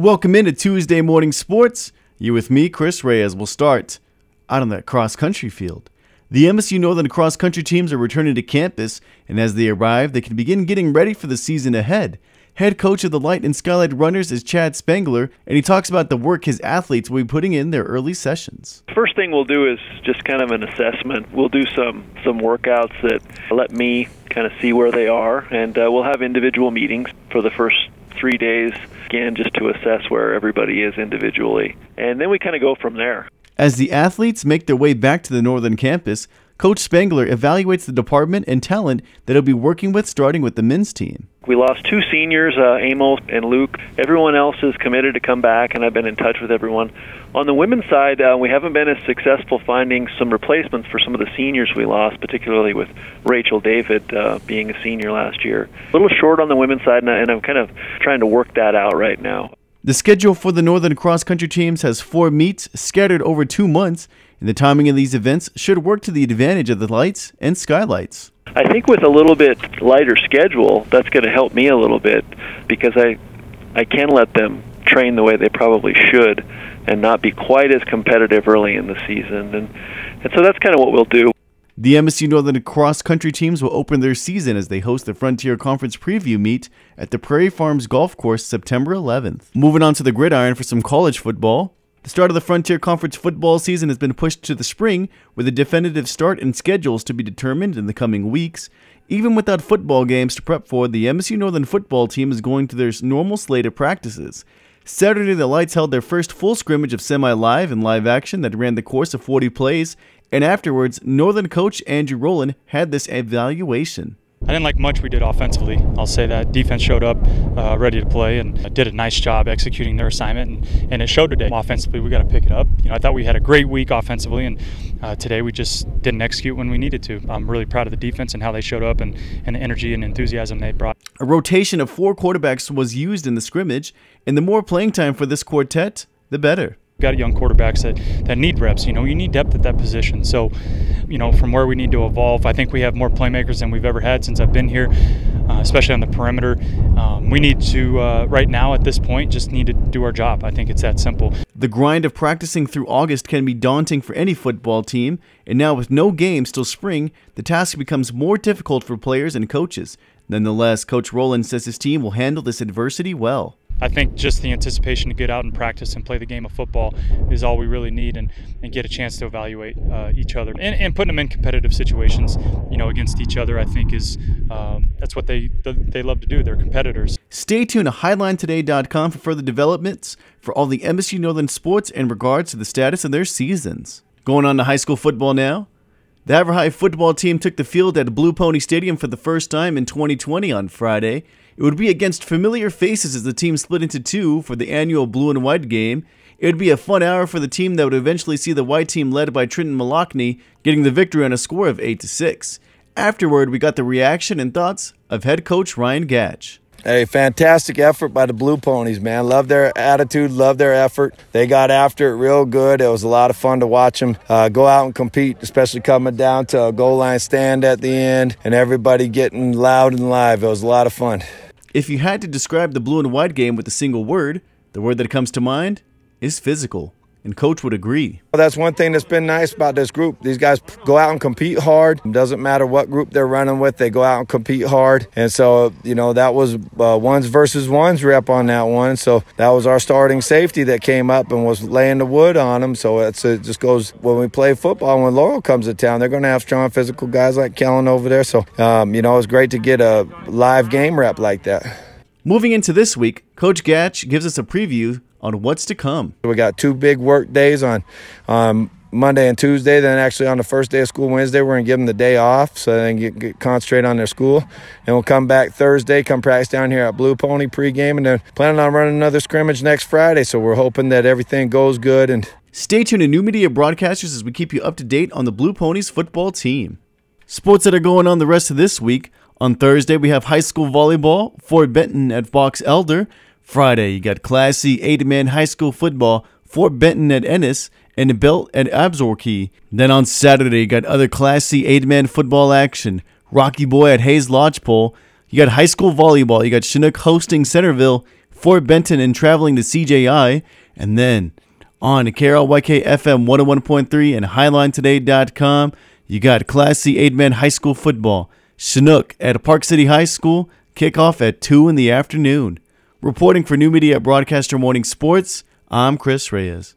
Welcome into Tuesday Morning Sports. You with me, Chris Reyes. We'll start out on that cross country field. The MSU Northern cross country teams are returning to campus, and as they arrive, they can begin getting ready for the season ahead. Head coach of the Light and Skylight Runners is Chad Spangler, and he talks about the work his athletes will be putting in their early sessions. First thing we'll do is just kind of an assessment. We'll do some some workouts that let me kind of see where they are, and uh, we'll have individual meetings for the first three days, again, just to assess where everybody is individually. And then we kind of go from there. As the athletes make their way back to the northern campus, Coach Spangler evaluates the department and talent that he'll be working with starting with the men's team. We lost two seniors, uh, Amos and Luke. Everyone else is committed to come back, and I've been in touch with everyone. On the women's side, uh, we haven't been as successful finding some replacements for some of the seniors we lost, particularly with Rachel David uh, being a senior last year. A little short on the women's side, and, I, and I'm kind of trying to work that out right now. The schedule for the Northern Cross Country teams has four meets scattered over two months, and the timing of these events should work to the advantage of the lights and skylights. I think with a little bit lighter schedule, that's going to help me a little bit because I I can let them train the way they probably should and not be quite as competitive early in the season. And and so that's kind of what we'll do. The MSU Northern cross country teams will open their season as they host the Frontier Conference preview meet at the Prairie Farms Golf Course September 11th. Moving on to the gridiron for some college football. The start of the Frontier Conference football season has been pushed to the spring, with a definitive start and schedules to be determined in the coming weeks. Even without football games to prep for, the MSU Northern football team is going to their normal slate of practices. Saturday, the Lights held their first full scrimmage of semi live and live action that ran the course of 40 plays, and afterwards, Northern coach Andrew Rolin had this evaluation. I didn't like much we did offensively. I'll say that defense showed up uh, ready to play and did a nice job executing their assignment, and, and it showed today. Offensively, we got to pick it up. You know, I thought we had a great week offensively, and uh, today we just didn't execute when we needed to. I'm really proud of the defense and how they showed up and, and the energy and enthusiasm they brought. A rotation of four quarterbacks was used in the scrimmage, and the more playing time for this quartet, the better got young quarterbacks that, that need reps. You know, you need depth at that position. So, you know, from where we need to evolve, I think we have more playmakers than we've ever had since I've been here, uh, especially on the perimeter. Um, we need to, uh, right now at this point, just need to do our job. I think it's that simple. The grind of practicing through August can be daunting for any football team, and now with no games till spring, the task becomes more difficult for players and coaches. Nonetheless, Coach Rolin says his team will handle this adversity well. I think just the anticipation to get out and practice and play the game of football is all we really need and, and get a chance to evaluate uh, each other and, and putting them in competitive situations, you know, against each other. I think is um, that's what they they love to do. They're competitors. Stay tuned to HiLineToday.com for further developments for all the MSU Northern sports in regards to the status of their seasons. Going on to high school football now. The Havre High football team took the field at Blue Pony Stadium for the first time in 2020 on Friday. It would be against familiar faces as the team split into two for the annual blue and white game. It would be a fun hour for the team that would eventually see the white team led by Trenton Malachny getting the victory on a score of 8 to 6. Afterward, we got the reaction and thoughts of head coach Ryan Gatch. Hey, fantastic effort by the Blue Ponies, man. Love their attitude, love their effort. They got after it real good. It was a lot of fun to watch them uh, go out and compete, especially coming down to a goal line stand at the end and everybody getting loud and live. It was a lot of fun. If you had to describe the blue and white game with a single word, the word that comes to mind is physical and coach would agree. Well, that's one thing that's been nice about this group. These guys go out and compete hard. It doesn't matter what group they're running with, they go out and compete hard. And so, you know, that was uh, ones versus ones rep on that one. So that was our starting safety that came up and was laying the wood on them. So it just goes when we play football, when Laurel comes to town, they're going to have strong physical guys like Kellen over there. So, um, you know, it's great to get a live game rep like that. Moving into this week, Coach Gatch gives us a preview on what's to come. We got two big work days on um, Monday and Tuesday. Then actually on the first day of school, Wednesday, we're gonna give them the day off so they can get, get, concentrate on their school. And we'll come back Thursday, come practice down here at Blue Pony pregame, and then planning on running another scrimmage next Friday. So we're hoping that everything goes good. And stay tuned to New Media Broadcasters as we keep you up to date on the Blue Ponies football team. Sports that are going on the rest of this week. On Thursday, we have high school volleyball, Fort Benton at Box Elder. Friday, you got Class C eight man high school football, Fort Benton at Ennis, and the Belt at Absarokee. Then on Saturday, you got other Class C eight man football action, Rocky Boy at Hays-Lodgepole. You got high school volleyball, you got Chinook hosting Centerville, Fort Benton and traveling to CJI, and then on to KRYK FM 101.3 and HiLineToday.com. You got Class C 8 man high school football, Chinook at Park City High School, kickoff at 2 in the afternoon. Reporting for New Media at Broadcaster Morning Sports, I'm Chris Reyes.